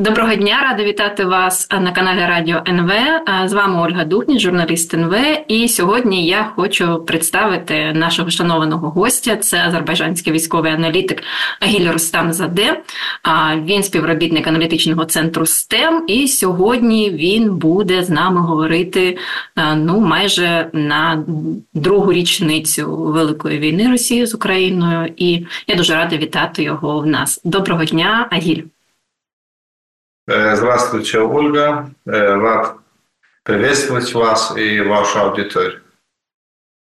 Доброго дня, рада вітати вас на каналі Радіо НВ. З вами Ольга Духні, журналіст НВ. І сьогодні я хочу представити нашого шанованого гостя. Це азербайджанський військовий аналітик Агіль Рустам Заде. Він співробітник аналітичного центру СТЕМ. І сьогодні він буде з нами говорити ну майже на другу річницю великої війни Росії з Україною. І я дуже рада вітати його в нас. Доброго дня, Агіль. Э, здравствуйте, Ольга. Э, рад приветствовать вас и вашу аудиторию.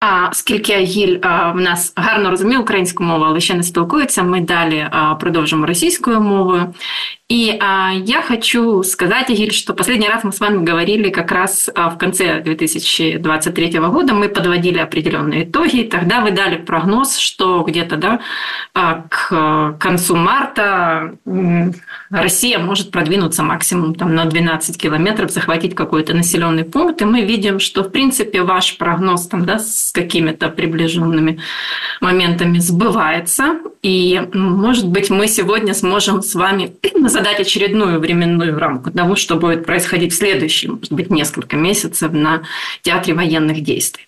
А скільки Гіль в нас гарно розуміє українську мову, але ще не спілкується, ми далі продовжимо російською мовою. И а, я хочу сказать, Игорь, что последний раз мы с вами говорили как раз а, в конце 2023 года, мы подводили определенные итоги, и тогда вы дали прогноз, что где-то да, а, к концу марта Россия может продвинуться максимум там, на 12 километров, захватить какой-то населенный пункт, и мы видим, что в принципе ваш прогноз там, да, с какими-то приближенными моментами сбывается, и может быть мы сегодня сможем с вами задать очередную временную рамку того, что будет происходить в следующие, может быть, несколько месяцев на театре военных действий.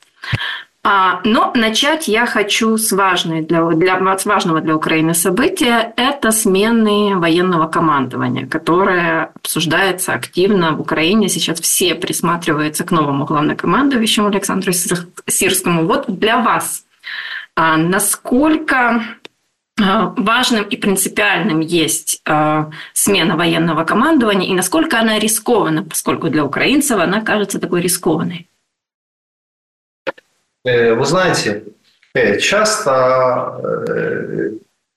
А, но начать я хочу с, важной для, для, с важного для Украины события. Это смены военного командования, которое обсуждается активно в Украине. Сейчас все присматриваются к новому главнокомандующему Александру Сирскому. Вот для вас, насколько важным и принципиальным есть смена военного командования и насколько она рискована, поскольку для украинцев она кажется такой рискованной? Э, вы знаете, э, часто э,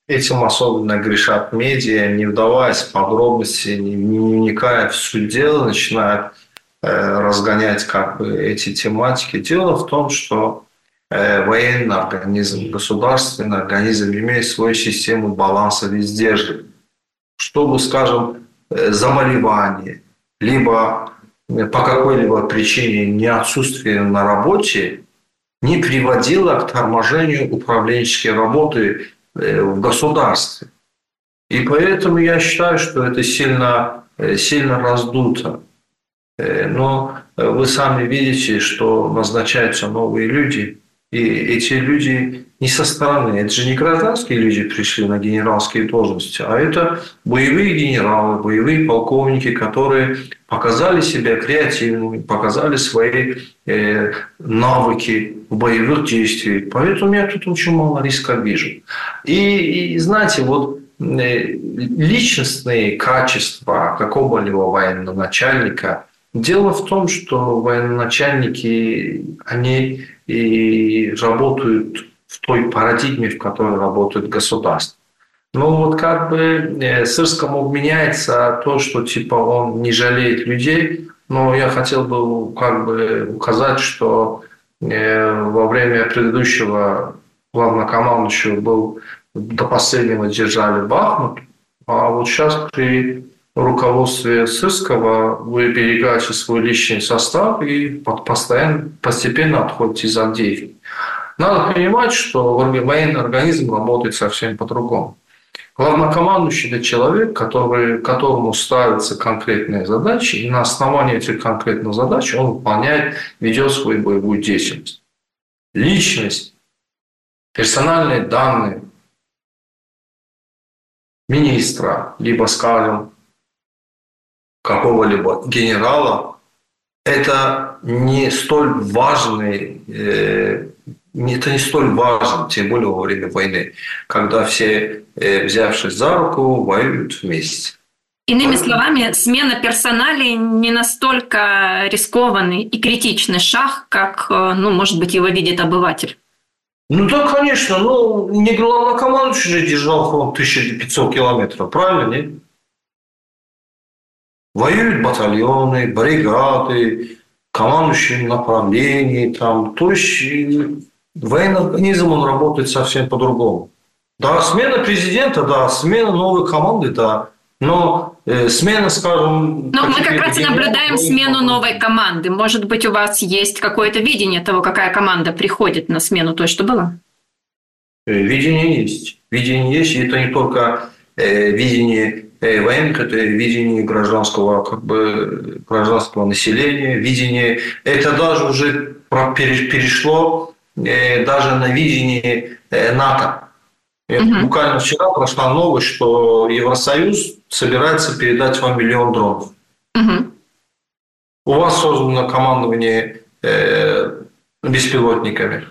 этим особенно грешат медиа, не вдаваясь в подробности, не вникая в суть дела, начинают разгонять как бы эти тематики. Дело в том, что военный организм, государственный организм имеет свою систему баланса и сдерживания. Чтобы, скажем, э, заболевание, либо э, по какой-либо причине не отсутствие на работе не приводило к торможению управленческой работы в государстве. И поэтому я считаю, что это сильно, сильно раздуто. Но вы сами видите, что назначаются новые люди – и эти люди не со стороны, это же не гражданские люди пришли на генеральские должности, а это боевые генералы, боевые полковники, которые показали себя креативными, показали свои э, навыки в боевых действиях. Поэтому я тут очень мало риска вижу. И, и знаете, вот э, личностные качества какого-либо военного начальника. Дело в том, что военачальники, они и работают в той парадигме, в которой работает государство. Но вот как бы э, Сырскому меняется то, что типа он не жалеет людей, но я хотел бы как бы указать, что э, во время предыдущего главнокомандующего был до последнего держали Бахмут, а вот сейчас при руководстве Сырского вы берегаете свой личный состав и постоянно, постепенно отходите из Авдеевки. Надо понимать, что военный организм работает совсем по-другому. Главнокомандующий – это человек, который, которому ставятся конкретные задачи, и на основании этих конкретных задач он выполняет, ведет свою боевую деятельность. Личность, персональные данные министра, либо, скажем, какого-либо генерала, это не столь важный, э, это не столь важно, тем более во время войны, когда все, э, взявшись за руку, воюют вместе. Иными словами, смена персоналей не настолько рискованный и критичный шаг, как, э, ну, может быть, его видит обыватель. Ну да, конечно. Ну, не главнокомандующий же держал фронт 1500 километров, правильно, нет? Воюют батальоны, бригады, командующие направлений. Там. То есть военный организм он работает совсем по-другому. Да, смена президента, да, смена новой команды, да. Но э, смена, скажем... Но мы как раз наблюдаем смену новой команды. Может быть, у вас есть какое-то видение того, какая команда приходит на смену той, что была? Э, видение есть. Видение есть. И это не только э, видение военных, это видение гражданского, как бы, гражданского населения, видение, это даже уже перешло даже на видение НАТО. Угу. Буквально вчера прошла новость, что Евросоюз собирается передать вам миллион дронов. Угу. У вас создано командование э, беспилотниками.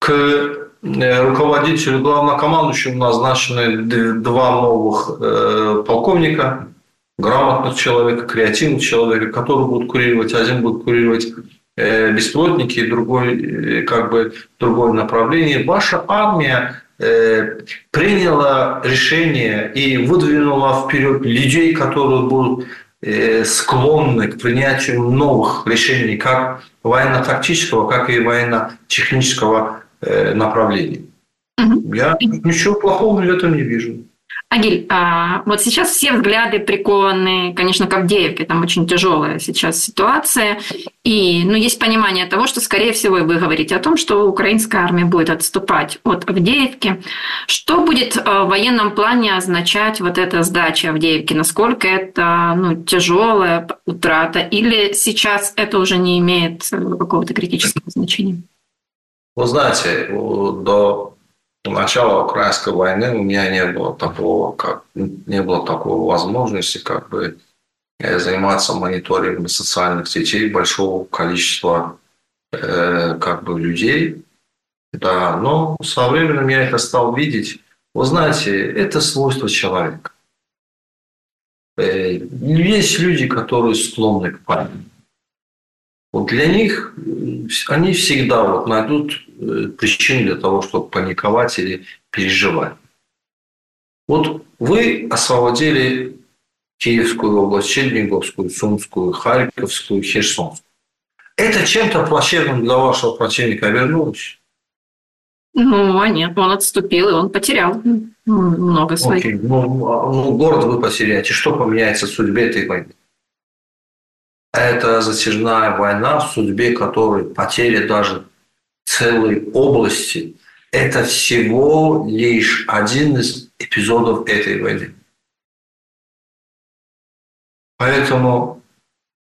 К э, руководителю главнокомандующему назначены два новых э, полковника, грамотных человека, креативных человека, которые будут курировать, один будет курировать Э, беспилотники, другой, э, как бы, другое направление. Ваша армия э, приняла решение и выдвинула вперед людей, которые будут склонны к принятию новых решений, как военно-тактического, как и военно-технического направления. Угу. Я ничего плохого в этом не вижу. Агиль, а вот сейчас все взгляды прикованы, конечно, к Авдеевке, там очень тяжелая сейчас ситуация, и ну, есть понимание того, что, скорее всего, вы говорите о том, что украинская армия будет отступать от Авдеевки. Что будет а, в военном плане означать вот эта сдача Авдеевки? Насколько это ну, тяжелая утрата, или сейчас это уже не имеет э, какого-то критического значения? Вы знаете, до начала украинской войны у меня не было такого, как не было такой возможности, как бы э, заниматься мониторингом социальных сетей большого количества э, как бы людей. Да, но со временем я это стал видеть. Вы знаете, это свойство человека. Э, есть люди, которые склонны к панике. Вот для них они всегда вот найдут э, причины для того, чтобы паниковать или переживать. Вот вы освободили Киевскую область, Черниговскую, Сумскую, Харьковскую, Херсонскую. Это чем-то плачевным для вашего противника вернулось? Ну, а нет, он отступил, и он потерял много своих. Окей. Ну, а, ну, город вы потеряете. Что поменяется в судьбе этой войны? Это затяжная война, в судьбе которой потеря даже целой области – это всего лишь один из эпизодов этой войны. Поэтому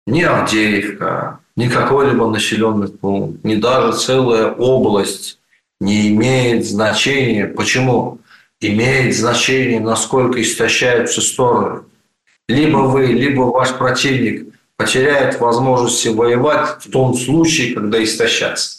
ни Авдеевка, ни какой-либо населенный пункт, ни даже целая область не имеет значения. Почему? Имеет значение, насколько истощаются стороны. Либо вы, либо ваш противник потеряет возможности воевать в том случае, когда истощатся.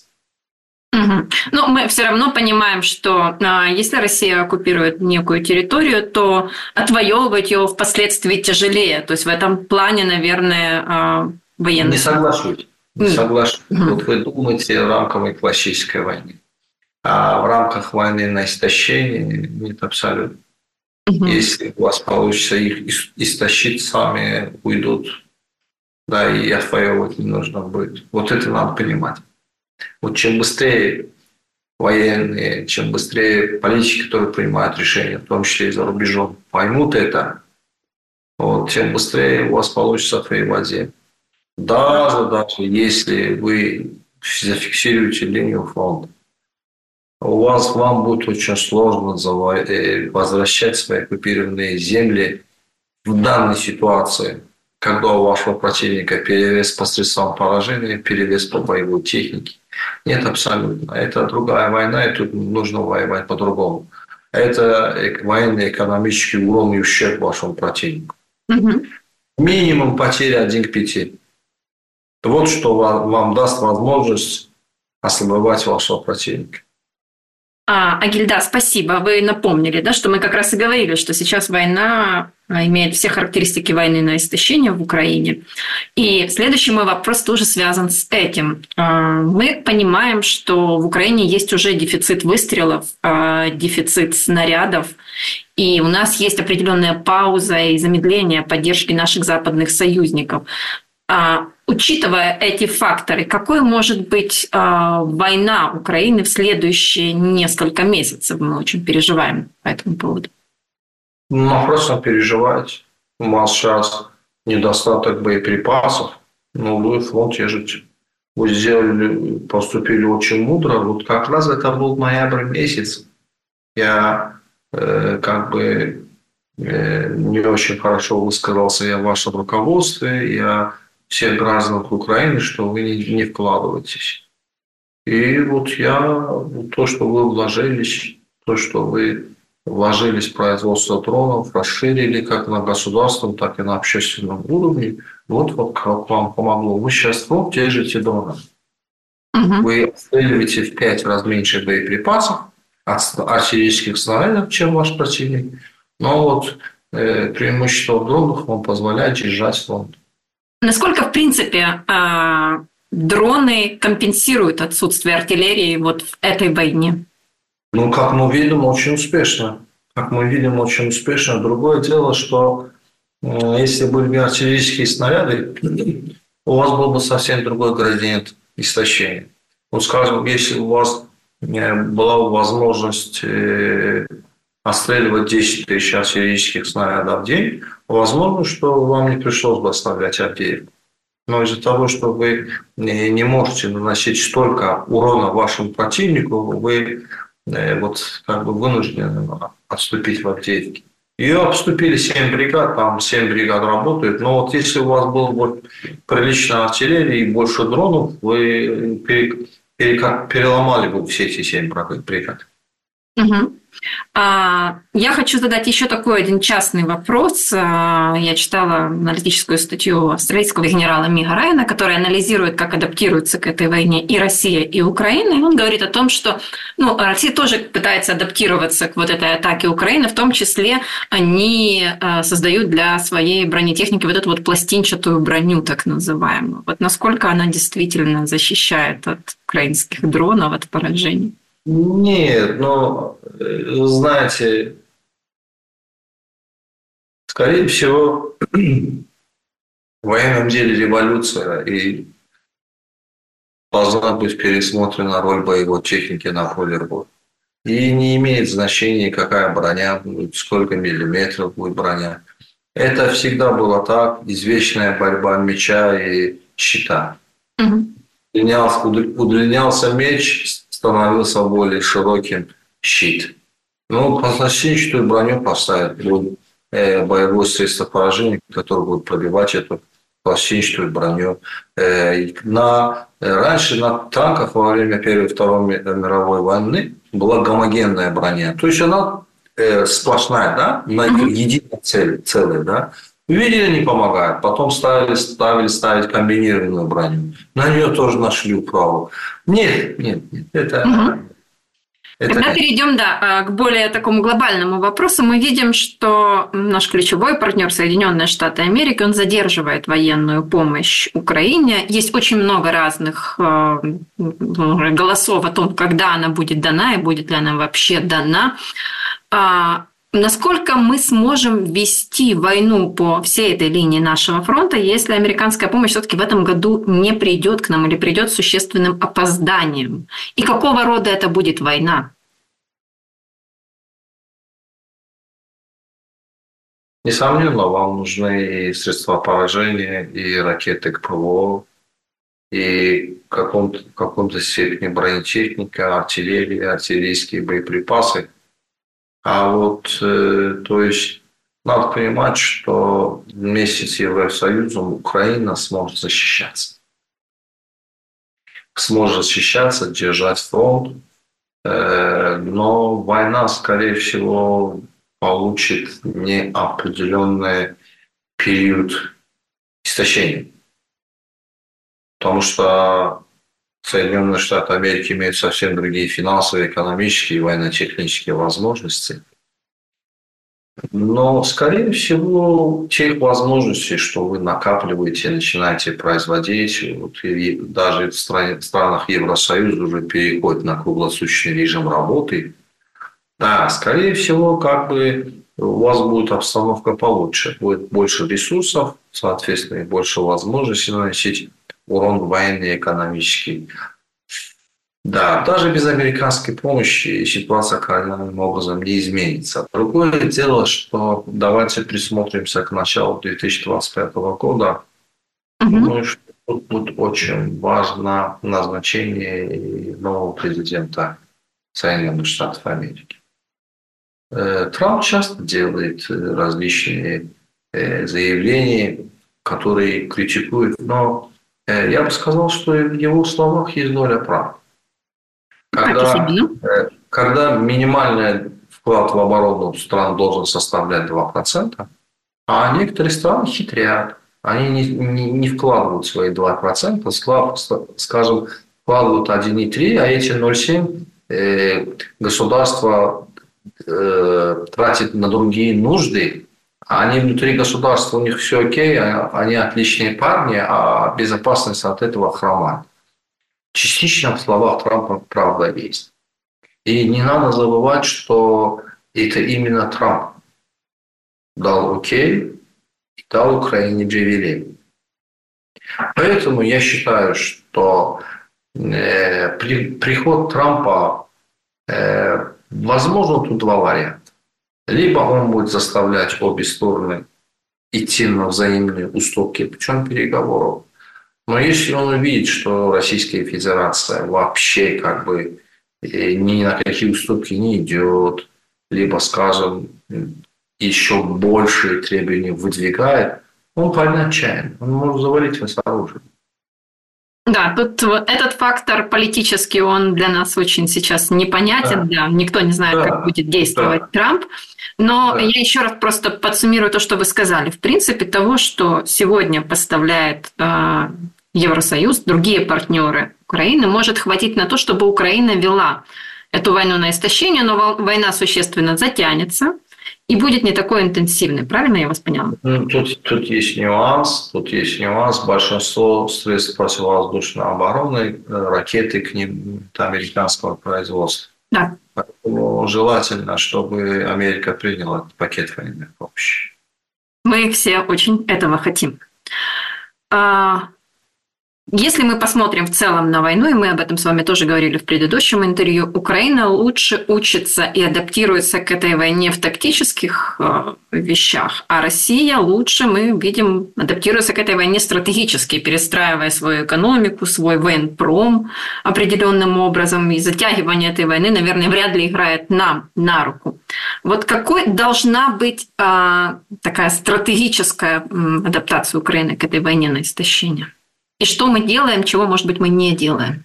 Угу. Но мы все равно понимаем, что а, если Россия оккупирует некую территорию, то отвоевывать ее впоследствии тяжелее. То есть в этом плане, наверное, а, военный. Не соглашусь. Не соглашусь. Угу. Вот вы думаете о рамковой классической войне. А в рамках войны на истощение нет абсолютно. Угу. Если у вас получится их истощить, сами уйдут да, и отвоевывать не нужно будет. Вот это надо понимать. Вот чем быстрее военные, чем быстрее политики, которые принимают решения, в том числе и за рубежом, поймут это, вот, тем быстрее у вас получится землю. Даже, даже если вы зафиксируете линию фронта, у вас вам будет очень сложно э, возвращать свои оккупированные земли в данной ситуации – когда у вашего противника перевес по средствам поражения, перевес по боевой технике. Нет, абсолютно. Это другая война, и тут нужно воевать по-другому. Это военно-экономический урон и ущерб вашему противнику. Угу. Минимум потери 1 к 5. Вот что вам, вам даст возможность ослабевать вашего противника. А, Агильда, спасибо. Вы напомнили, да, что мы как раз и говорили, что сейчас война имеет все характеристики войны на истощение в Украине. И следующий мой вопрос тоже связан с этим. А, мы понимаем, что в Украине есть уже дефицит выстрелов, а, дефицит снарядов, и у нас есть определенная пауза и замедление поддержки наших западных союзников. Учитывая эти факторы, какой может быть война Украины в следующие несколько месяцев? Мы очень переживаем по этому поводу. Напрасно переживать. У вас сейчас недостаток боеприпасов, но вы фронт держите. Вы сделали, поступили очень мудро. Вот как раз это был ноябрь месяц. Я э, как бы не очень хорошо высказался и о вашем руководстве, о всех гражданах Украины, что вы не, не вкладываетесь. И вот я, то, что вы вложились, то, что вы вложились в производство дронов, расширили как на государственном, так и на общественном уровне, вот, вот как вам помогло. Вы сейчас вот держите дроны. Угу. Вы отстреливаете в пять раз меньше боеприпасов, артиллерийских снарядов, чем ваш противник. Но вот э, преимущество дронов вам позволяет держать фронт. Насколько, в принципе, э, дроны компенсируют отсутствие артиллерии вот в этой войне? Ну, как мы видим, очень успешно. Как мы видим, очень успешно. Другое дело, что если были бы артиллерийские снаряды, у вас был бы совсем другой градиент истощения. Вот, скажем, если у вас э, была бы возможность э, отстреливать 10 тысяч артиллерийских снарядов в день, возможно, что вам не пришлось бы оставлять Авдеевку. Но из-за того, что вы не можете наносить столько урона вашему противнику, вы вот как бы вынуждены отступить в Авдеевке. Ее обступили 7 бригад, там 7 бригад работают. Но вот если у вас было бы приличная артиллерия и больше дронов, вы переломали бы все эти 7 бригад. Угу. А, я хочу задать еще такой один частный вопрос. А, я читала аналитическую статью австралийского генерала Мига Райна, который анализирует, как адаптируются к этой войне и Россия, и Украина. И он говорит о том, что ну, Россия тоже пытается адаптироваться к вот этой атаке Украины, в том числе они а, создают для своей бронетехники вот эту вот пластинчатую броню, так называемую. Вот насколько она действительно защищает от украинских дронов, от поражений? Нет, но, э, знаете, скорее всего, в военном деле революция и должна быть пересмотрена роль боевой техники на поле боя. И не имеет значения, какая броня будет, сколько миллиметров будет броня. Это всегда было так, извечная борьба меча и щита. Угу. Удлинялся, удлинялся меч, становился более широким щит. Ну, пластинчатую броню поставить будет э, боевое средство поражения, которое будет пробивать эту пластинчатую броню. Э, на, раньше на танках во время Первой и Второй мировой войны была гомогенная броня. То есть она э, сплошная, да, на единой цели, целой, да. Видели, не помогает. Потом ставили, ставили ставить комбинированную броню. На нее тоже нашли управу. Нет, нет, нет. Это, угу. Это... Когда перейдем да, а, к более такому глобальному вопросу, мы видим, что наш ключевой партнер Соединенные Штаты Америки, он задерживает военную помощь Украине. Есть очень много разных а, голосов о том, когда она будет дана и будет ли она вообще дана. Насколько мы сможем вести войну по всей этой линии нашего фронта, если американская помощь все-таки в этом году не придет к нам или придет с существенным опозданием? И какого рода это будет война? Несомненно, вам нужны и средства поражения, и ракеты к ПВО, и в каком-то, в каком-то степени бронетехника, артиллерия, артиллерийские боеприпасы – а вот, э, то есть, надо понимать, что вместе с Евросоюзом Украина сможет защищаться. Сможет защищаться, держать фронт. Э, но война, скорее всего, получит неопределенный период истощения. Потому что Соединенные Штаты Америки имеют совсем другие финансовые, экономические и военно-технические возможности. Но, скорее всего, тех возможностей, что вы накапливаете, начинаете производить, вот, и даже в, стране, в странах Евросоюза уже переходит на круглосуточный режим работы, да, скорее всего, как бы у вас будет обстановка получше, будет больше ресурсов, соответственно, и больше возможностей наносить урон военный и экономический. Да, даже без американской помощи ситуация кардинальным образом не изменится. Другое дело, что давайте присмотримся к началу 2025 года. Угу. Думаю, что тут будет очень важно назначение нового президента Соединенных Штатов Америки. Трамп часто делает различные заявления, которые критикуют, но я бы сказал, что в его словах есть доля правды. Когда, когда минимальный вклад в оборону стран должен составлять 2%, а некоторые страны хитрят. Они не, не, не вкладывают свои 2%, склад, скажем, вкладывают 1,3, а эти 0,7 э, государство э, тратит на другие нужды, а они внутри государства, у них все окей, а они отличные парни, а безопасность от этого хромает. Частично в словах Трампа правда есть. И не надо забывать, что это именно Трамп дал окей и дал Украине Джавелин. Поэтому я считаю, что э, при, приход Трампа, э, возможно, тут два варианта. Либо он будет заставлять обе стороны идти на взаимные уступки путем переговоров. Но если он увидит, что Российская Федерация вообще как бы э, ни на какие уступки не идет, либо, скажем, еще большие требования выдвигает, он поймет. Он может завалить вас оружием. Да, тут этот фактор политический, он для нас очень сейчас непонятен, да, да никто не знает, да. как будет действовать да. Трамп. Но да. я еще раз просто подсуммирую то, что вы сказали. В принципе, того, что сегодня поставляет э, Евросоюз, другие партнеры Украины, может хватить на то, чтобы Украина вела эту войну на истощение, но война существенно затянется и будет не такой интенсивной. Правильно я вас поняла? Ну, тут, тут есть нюанс. Тут есть нюанс. Большинство средств противовоздушной обороны, э, ракеты к ним американского производства. Да. Поэтому желательно, чтобы Америка приняла этот пакет военной помощи. Мы все очень этого хотим. А, если мы посмотрим в целом на войну, и мы об этом с вами тоже говорили в предыдущем интервью, Украина лучше учится и адаптируется к этой войне в тактических э, вещах, а Россия лучше, мы видим, адаптируется к этой войне стратегически, перестраивая свою экономику, свой военпром определенным образом, и затягивание этой войны, наверное, вряд ли играет нам на руку. Вот какой должна быть э, такая стратегическая адаптация Украины к этой войне на истощение? И что мы делаем, чего, может быть, мы не делаем.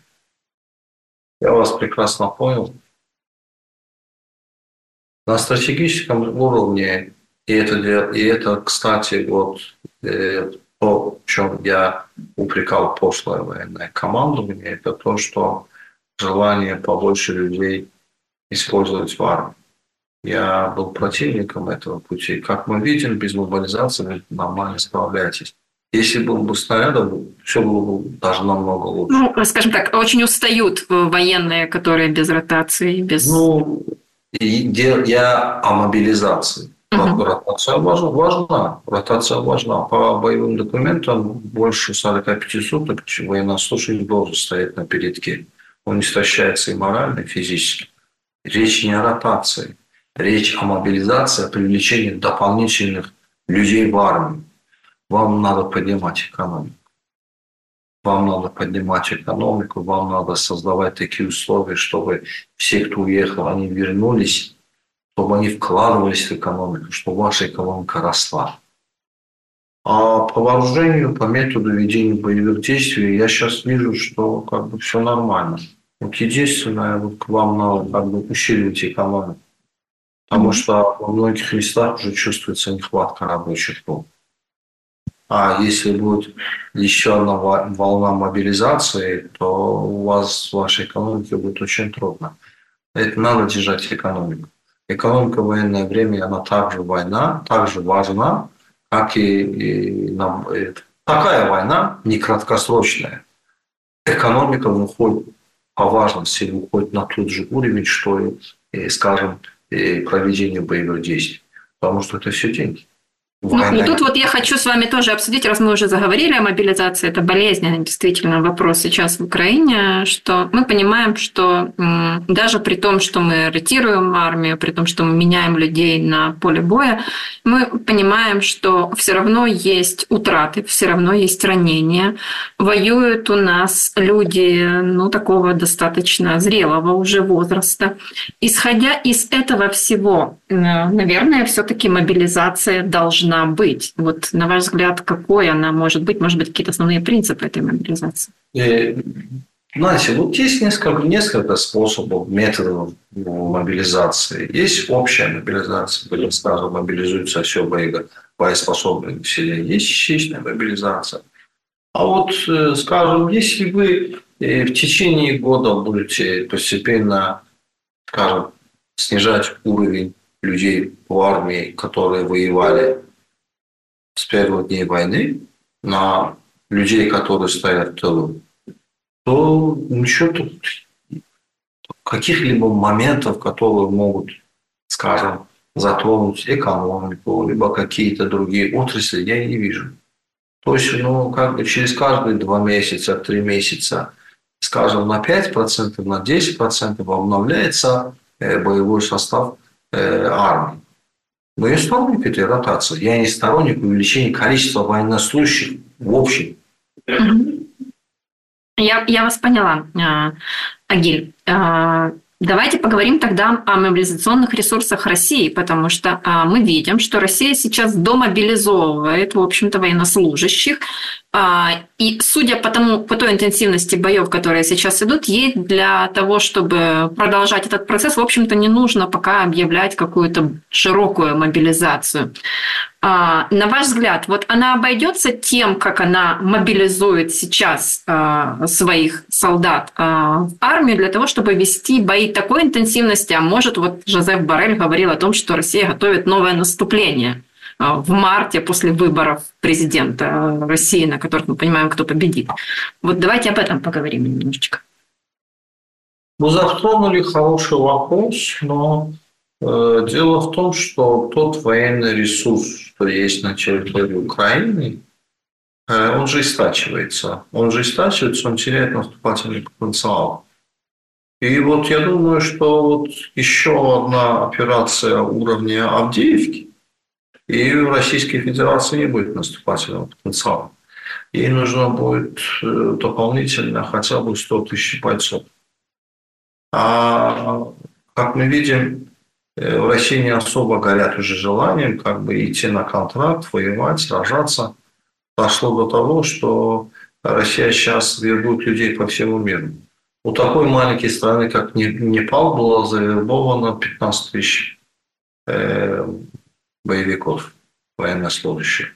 Я вас прекрасно понял. На стратегическом уровне, и это, и это кстати, вот э, то, в чем я упрекал прошлое военное командование, это то, что желание побольше людей использовать в армии. Я был противником этого пути. Как мы видим, без мобилизации нормально справляетесь. Если был бы снарядом, все было бы даже намного лучше. Ну, скажем так, очень устают военные, которые без ротации, без... Ну, я о мобилизации. Угу. Ротация важна, важна. Ротация важна. По боевым документам больше 45 суток военнослужащий должен стоять на передке. Он истощается и морально, и физически. Речь не о ротации. Речь о мобилизации, о привлечении дополнительных людей в армию. Вам надо поднимать экономику. Вам надо поднимать экономику, вам надо создавать такие условия, чтобы все, кто уехал, они вернулись, чтобы они вкладывались в экономику, чтобы ваша экономика росла. А по вооружению, по методу ведения боевых действий, я сейчас вижу, что как бы все нормально. Вот единственное, вот к вам надо как бы усиливать экономику. Потому что во многих местах уже чувствуется нехватка рабочих рук. А если будет еще одна волна мобилизации, то у вас, вашей экономике будет очень трудно. Это надо держать экономику. Экономика в военное время, она также война, также важна, как и, и нам, такая война, не краткосрочная. Экономика выходит по важности, выходит на тот же уровень, что и, скажем, проведение боевых действий. Потому что это все деньги. Ну, и тут вот я хочу с вами тоже обсудить, раз мы уже заговорили о мобилизации, это болезненный действительно вопрос сейчас в Украине, что мы понимаем, что даже при том, что мы ротируем армию, при том, что мы меняем людей на поле боя, мы понимаем, что все равно есть утраты, все равно есть ранения. Воюют у нас люди ну, такого достаточно зрелого уже возраста. Исходя из этого всего, наверное, все-таки мобилизация должна быть. Вот на ваш взгляд, какой она может быть? Может быть, какие-то основные принципы этой мобилизации? И, знаете, вот есть несколько, несколько способов, методов мобилизации. Есть общая мобилизация, где, скажем, мобилизуется все боеспособное население. Есть частичная мобилизация. А вот, э, скажем, если вы э, в течение года будете постепенно, скажем, снижать уровень людей в армии, которые воевали с первых дней войны, на людей, которые стоят в тылу, то ничего тут каких-либо моментов, которые могут, скажем, затронуть экономику, либо какие-то другие отрасли, я не вижу. То есть, ну, как бы через каждые два месяца, три месяца, скажем, на 5%, на 10% обновляется э, боевой состав армии. Но я сторонник этой ротации. Я не сторонник увеличения количества военнослужащих в общем. Я, я вас поняла, а, Агиль. А, Давайте поговорим тогда о мобилизационных ресурсах России, потому что мы видим, что Россия сейчас домобилизовывает, в общем-то, военнослужащих. А, и судя по, тому, по той интенсивности боев, которые сейчас идут, ей для того, чтобы продолжать этот процесс, в общем-то, не нужно пока объявлять какую-то широкую мобилизацию. А, на ваш взгляд, вот она обойдется тем, как она мобилизует сейчас а, своих солдат в армию для того, чтобы вести бои такой интенсивности, а может, вот Жозеф Барель говорил о том, что Россия готовит новое наступление в марте после выборов президента России, на которых мы понимаем, кто победит. Вот давайте об этом поговорим немножечко. Вы затронули хороший вопрос, но Э, дело в том, что тот военный ресурс, что есть на территории Украины, э, он же истачивается. Он же истачивается, он теряет наступательный потенциал. И вот я думаю, что вот еще одна операция уровня Авдеевки, и в Российской Федерации не будет наступательного потенциала. Ей нужно будет э, дополнительно хотя бы 100 тысяч бойцов. А как мы видим, Э, в России не особо горят уже желанием как бы идти на контракт, воевать, сражаться. Дошло до того, что Россия сейчас вербует людей по всему миру. У такой маленькой страны, как Непал, было завербовано 15 тысяч э, боевиков, военнослужащих.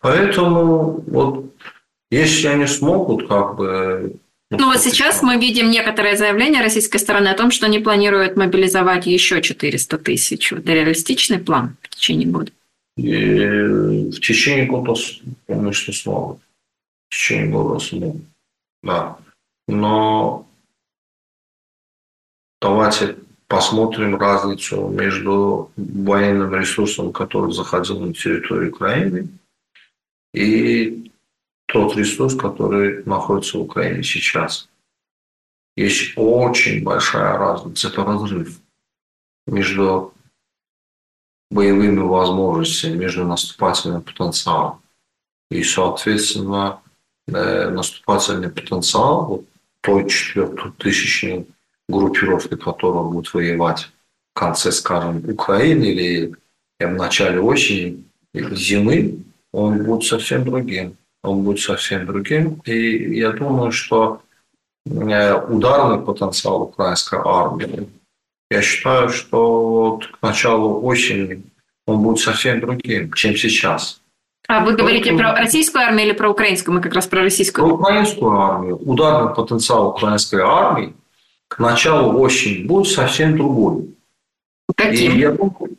Поэтому вот если они смогут как бы ну вот сейчас мы видим некоторые заявления российской стороны о том, что они планируют мобилизовать еще 400 тысяч. Это реалистичный план в течение года? И в течение года, что смогут. В течение года смогут. Да. Но давайте посмотрим разницу между военным ресурсом, который заходил на территорию Украины, и тот ресурс, который находится в Украине сейчас. Есть очень большая разница, это разрыв между боевыми возможностями, между наступательным потенциалом. И, соответственно, э, наступательный потенциал вот той четвертотысячной группировки, которая будет воевать в конце, скажем, Украины или в начале осени, или зимы, он будет совсем другим он будет совсем другим. И я думаю, что э, ударный потенциал украинской армии, я считаю, что вот к началу осени он будет совсем другим, чем сейчас. А вы говорите Поэтому... про российскую армию или про украинскую? Мы как раз про российскую. Про украинскую армию. Ударный потенциал украинской армии к началу осени будет совсем другой. Каким? И я думаю,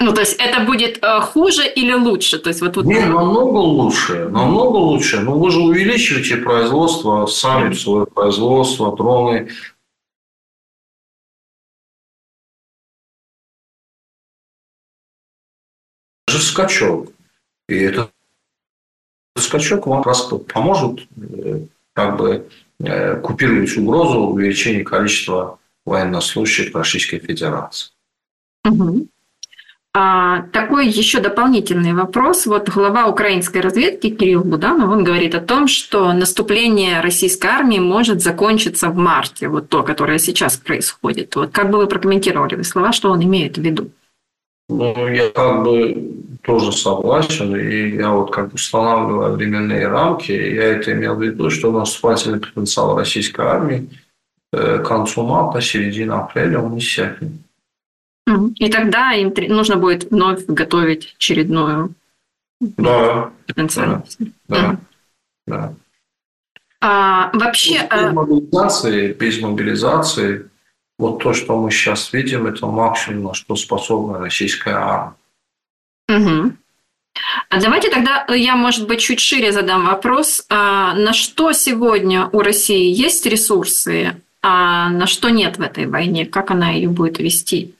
ну, то есть это будет э, хуже или лучше? То есть вот, вот... Не, намного лучше, намного лучше. Но вы же увеличиваете производство, сами свое производство, дроны. Это же скачок. И этот скачок вам просто поможет э, как бы купировать угрозу увеличения количества военнослужащих Российской Федерации. Угу. А, такой еще дополнительный вопрос. Вот глава украинской разведки Кирилл Буданов, он говорит о том, что наступление российской армии может закончиться в марте, вот то, которое сейчас происходит. Вот как бы вы прокомментировали вы слова, что он имеет в виду? Ну, я как бы тоже согласен, и я вот как бы устанавливаю временные рамки, я это имел в виду, что наступательный потенциал российской армии э, к концу марта, середине апреля он иссякнет. И тогда им нужно будет вновь готовить очередную да, потенциальную. Да, угу. да. А, вообще... Без а мобилизации, без мобилизации, вот то, что мы сейчас видим, это максимум, на что способна российская армия. Угу. А давайте тогда я, может быть, чуть шире задам вопрос. А на что сегодня у России есть ресурсы, а на что нет в этой войне? Как она ее будет вести?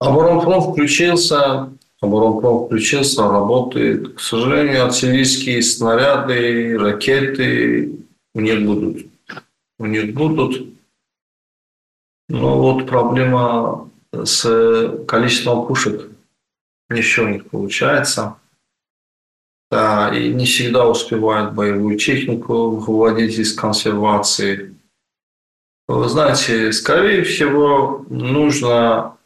Оборонпром включился, оборонпром включился, работает. К сожалению, артиллерийские снаряды, ракеты у них будут. У них будут. Но вот проблема с количеством пушек еще у них получается. Да, и не всегда успевают боевую технику выводить из консервации. Вы знаете, скорее всего, нужно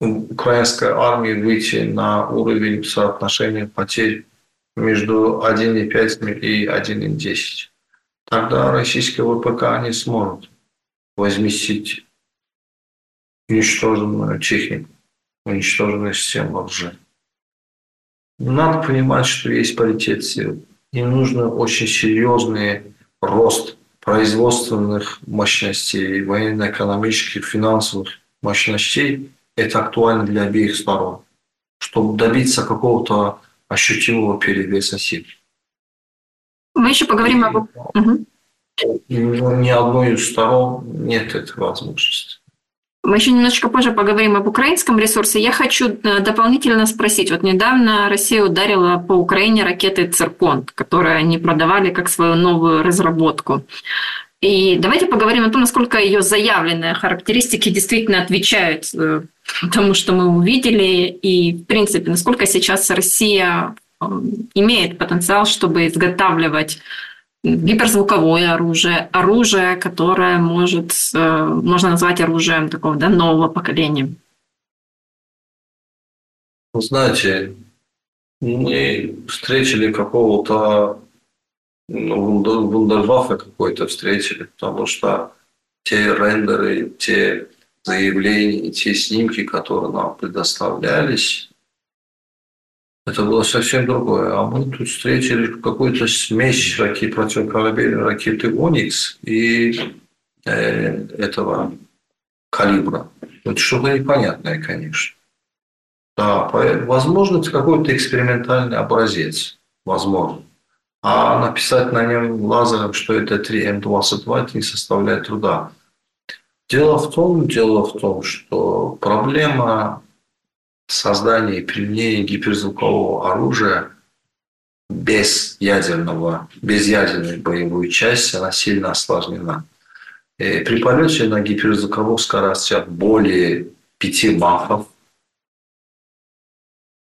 украинской армии выйти на уровень соотношения потерь между 1,5 и 1,10. Тогда российские ВПК не сможет возместить уничтоженную технику, уничтоженную систему вооружения. Надо понимать, что есть паритет сил. Им нужно очень серьезный рост производственных мощностей, военно-экономических, финансовых мощностей, это актуально для обеих сторон, чтобы добиться какого-то ощутимого перевеса сил. Мы еще поговорим об... Угу. Ни одной из сторон нет этой возможности. Мы еще немножечко позже поговорим об украинском ресурсе. Я хочу э, дополнительно спросить. Вот недавно Россия ударила по Украине ракеты «Циркон», которые они продавали как свою новую разработку. И давайте поговорим о том, насколько ее заявленные характеристики действительно отвечают э, тому, что мы увидели, и, в принципе, насколько сейчас Россия э, имеет потенциал, чтобы изготавливать гиперзвуковое оружие, оружие, которое может, э, можно назвать оружием такого да, нового поколения. Вы знаете, мы встретили какого-то ну, вундерваффе какой-то встретили, потому что те рендеры, те заявления, те снимки, которые нам предоставлялись, это было совсем другое. А мы тут встретили какую-то смесь ракет, противокорабельной ракеты «Оникс» и э, этого калибра. Это что-то непонятное, конечно. Да, возможно, это какой-то экспериментальный образец. Возможно. А написать на нем лазером, что это 3М22, это не составляет труда. Дело в том, дело в том, что проблема создания и применения гиперзвукового оружия без ядерного, без ядерной боевой части, она сильно осложнена. И при полете на гиперзвуковых скоростях более 5 махов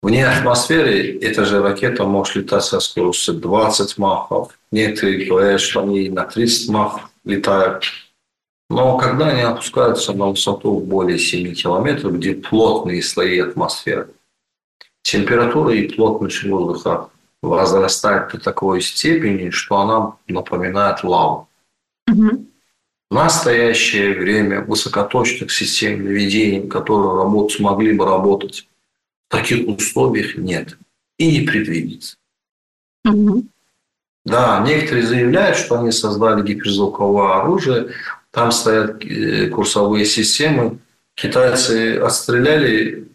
Вне атмосферы эта же ракета может летать со скоростью 20 махов. Некоторые говорят, что они на 30 махов летают. Но когда они опускаются на высоту более 7 километров, где плотные слои атмосферы, температура и плотность воздуха возрастает до такой степени, что она напоминает лаву. Угу. В настоящее время высокоточных систем наведения, которые работ, смогли бы работать в таких условиях, нет. И не предвидится. Угу. Да, некоторые заявляют, что они создали гиперзвуковое оружие, там стоят э, курсовые системы. Китайцы отстреляли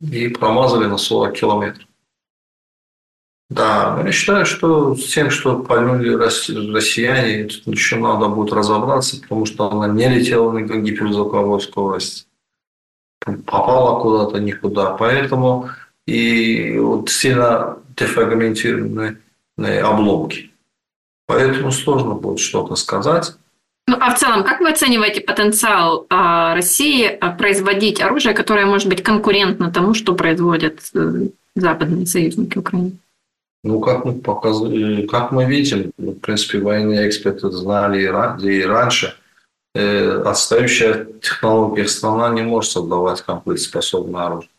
и промазали на 40 километров. Да, но я считаю, что с тем, что пальнули россияне, тут еще надо будет разобраться, потому что она не летела на гиперзвуковой скорости. Попала куда-то никуда. Поэтому и вот сильно дефрагментированные обломки. Поэтому сложно будет что-то сказать. Ну, а в целом, как вы оцениваете потенциал а, России а, производить оружие, которое может быть конкурентно тому, что производят э, западные союзники Украины? Ну, как мы, показывали, как мы видим, в принципе, военные эксперты знали и раньше, э, отстающая технология страна не может создавать конфликтоспособное оружие.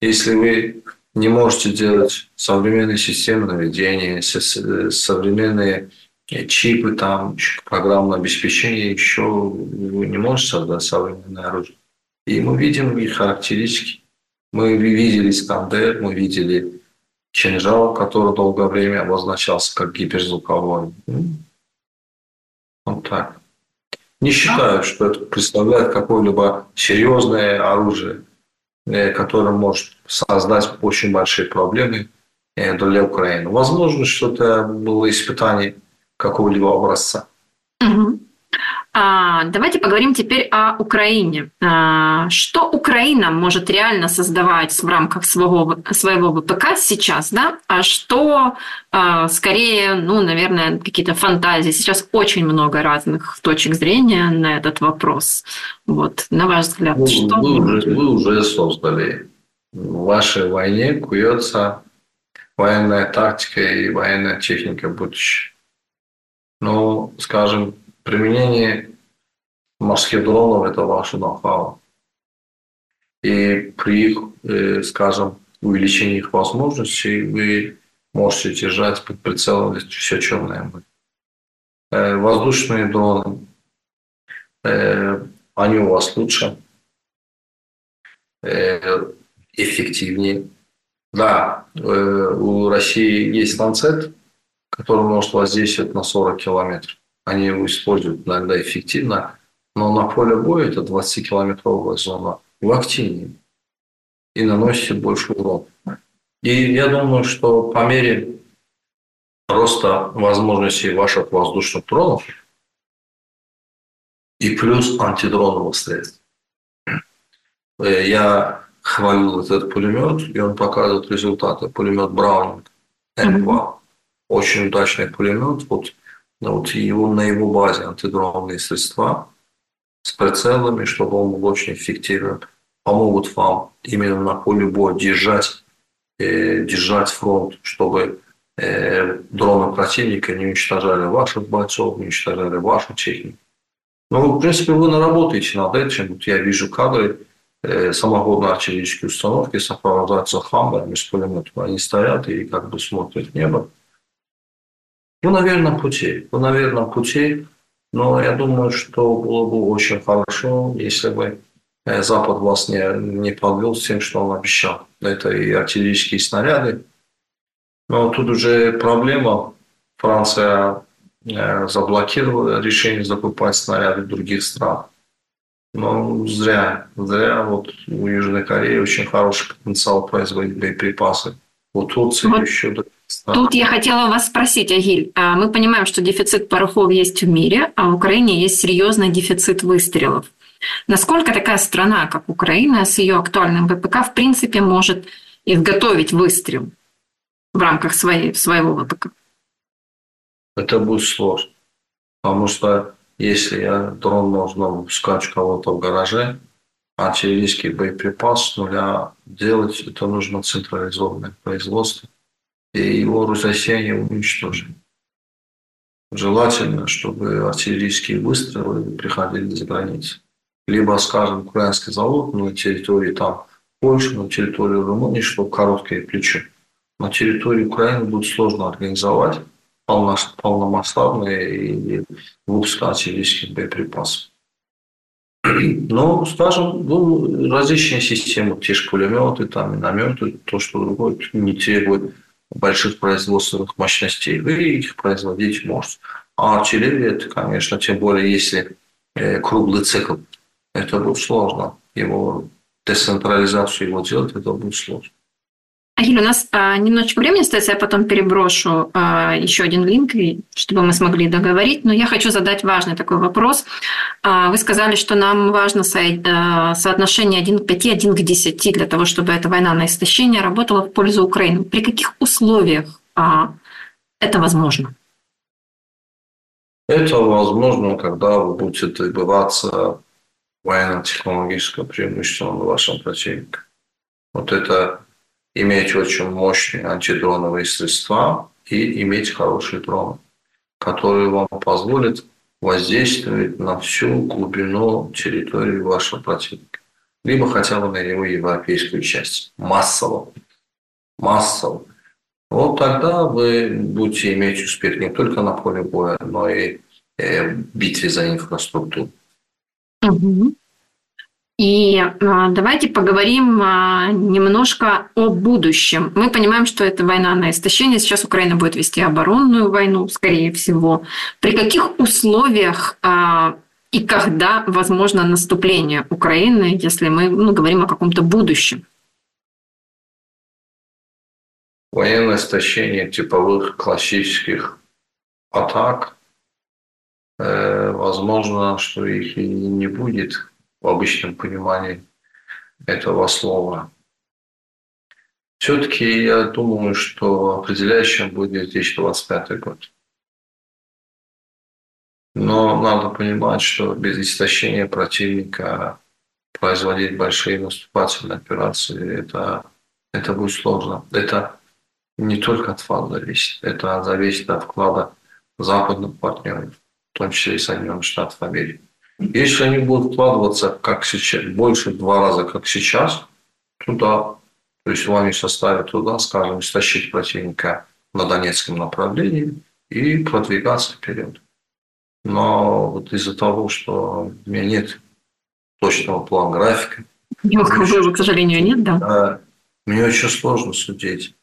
Если вы не можете делать современные системы наведения, современные чипы, там, программное обеспечение, еще не можете создать современное оружие. И мы видим их характеристики. Мы видели Искандер, мы видели Чинжал, который долгое время обозначался как гиперзвуковой. Вот так. Не считаю, что это представляет какое-либо серьезное оружие, э, которое может создать очень большие проблемы э, для Украины. Возможно, что это было испытание какого-либо образца. Угу. А, давайте поговорим теперь о Украине. А, что Украина может реально создавать в рамках своего, своего ВПК сейчас, да? А что а, скорее, ну, наверное, какие-то фантазии. Сейчас очень много разных точек зрения на этот вопрос. Вот, на ваш взгляд, вы, что вы уже, вы уже создали. В вашей войне куется военная тактика и военная техника будущего ну, скажем, применение морских дронов – это ваше ноу-хау. И при э, скажем, увеличении их возможностей вы можете держать под прицелом все черное море. Э, воздушные дроны, э, они у вас лучше, эффективнее. Да, у России есть ланцет, который может воздействовать на 40 километров. Они его используют иногда эффективно, но на поле боя это 20-километровая зона. Вы активнее и наносите больше урон. И я думаю, что по мере роста возможностей ваших воздушных дронов и плюс антидроновых средств. Я хвалил этот пулемет, и он показывает результаты. Пулемет Браунинг М2 очень удачный пулемет. Вот, вот его, на его базе антидроновые средства с прицелами, чтобы он был очень эффективен, помогут вам именно на поле боя держать, э, держать фронт, чтобы э, дроны противника не уничтожали ваших бойцов, не уничтожали вашу технику. Ну, в принципе, вы наработаете над этим. Вот я вижу кадры э, самоходной артиллерийской установки сопровождаются хамберами с пулеметом. Они стоят и как бы смотрят небо. Ну, на верном пути. Ну, на верном пути. Но я думаю, что было бы очень хорошо, если бы э, Запад вас не, не подвел с тем, что он обещал. Это и артиллерийские снаряды. Но тут уже проблема. Франция э, заблокировала решение закупать снаряды других стран. Но зря. Зря. Вот у Южной Кореи очень хороший потенциал производить боеприпасы. У Турции вот. еще Тут я хотела вас спросить, Агиль. А мы понимаем, что дефицит порохов есть в мире, а в Украине есть серьезный дефицит выстрелов. Насколько такая страна, как Украина, с ее актуальным ВПК, в принципе, может изготовить выстрел в рамках своей, своего ВПК? Это будет сложно. Потому что если я дрон можно выпускать у кого-то в гараже, артиллерийский боеприпас с нуля делать, это нужно централизованное производство и его россияне уничтожили. Желательно, чтобы артиллерийские выстрелы приходили за границей. Либо, скажем, украинский завод на территории там Польши, на территории Румынии, что короткое плечо. На территории Украины будет сложно организовать полномасштабные и выпуск артиллерийских боеприпасов. Но, скажем, ну, различные системы, те же пулеметы, там, минометы, то, что другое, не требует больших производственных мощностей, вы их производить можете. А артиллерия, это, конечно, тем более, если э, круглый цикл, это будет сложно. Его децентрализацию его делать, это будет сложно. Агиль, у нас а, немножечко времени остается, я потом переброшу а, еще один линк, чтобы мы смогли договорить. Но я хочу задать важный такой вопрос. А, вы сказали, что нам важно со, а, соотношение 1 к 5, 1 к 10 для того, чтобы эта война на истощение работала в пользу Украины. При каких условиях а, это возможно? Это возможно, когда вы будете добиваться военно-технологического преимущества над вашим противником. Вот это иметь очень мощные антидроновые средства и иметь хорошие дроны, которые вам позволят воздействовать на всю глубину территории вашего противника. Либо хотя бы на его европейскую часть. Массово. Массово. Вот тогда вы будете иметь успех не только на поле боя, но и э, в битве за инфраструктуру. Угу. И а, давайте поговорим а, немножко о будущем. Мы понимаем, что это война на истощение. Сейчас Украина будет вести оборонную войну, скорее всего. При каких условиях а, и когда возможно наступление Украины, если мы ну, говорим о каком-то будущем? Военное истощение типовых классических атак, э, возможно, что их и не будет в обычном понимании этого слова. Все-таки я думаю, что определяющим будет 2025 год. Но надо понимать, что без истощения противника производить большие наступательные операции, это, это будет сложно. Это не только от вас зависит, это зависит от вклада западных партнеров, в том числе и Соединенных Штатов Америки. Если они будут вкладываться как сейчас, больше два раза, как сейчас, туда, то есть вами составят туда, скажем, истощить противника на Донецком направлении и продвигаться вперед. Но вот из-за того, что у меня нет точного плана графика. Его, к сожалению, нет, да? Мне очень сложно судить,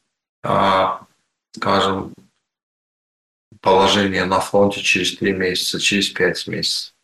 а, скажем, положение на фронте через три месяца, через пять месяцев.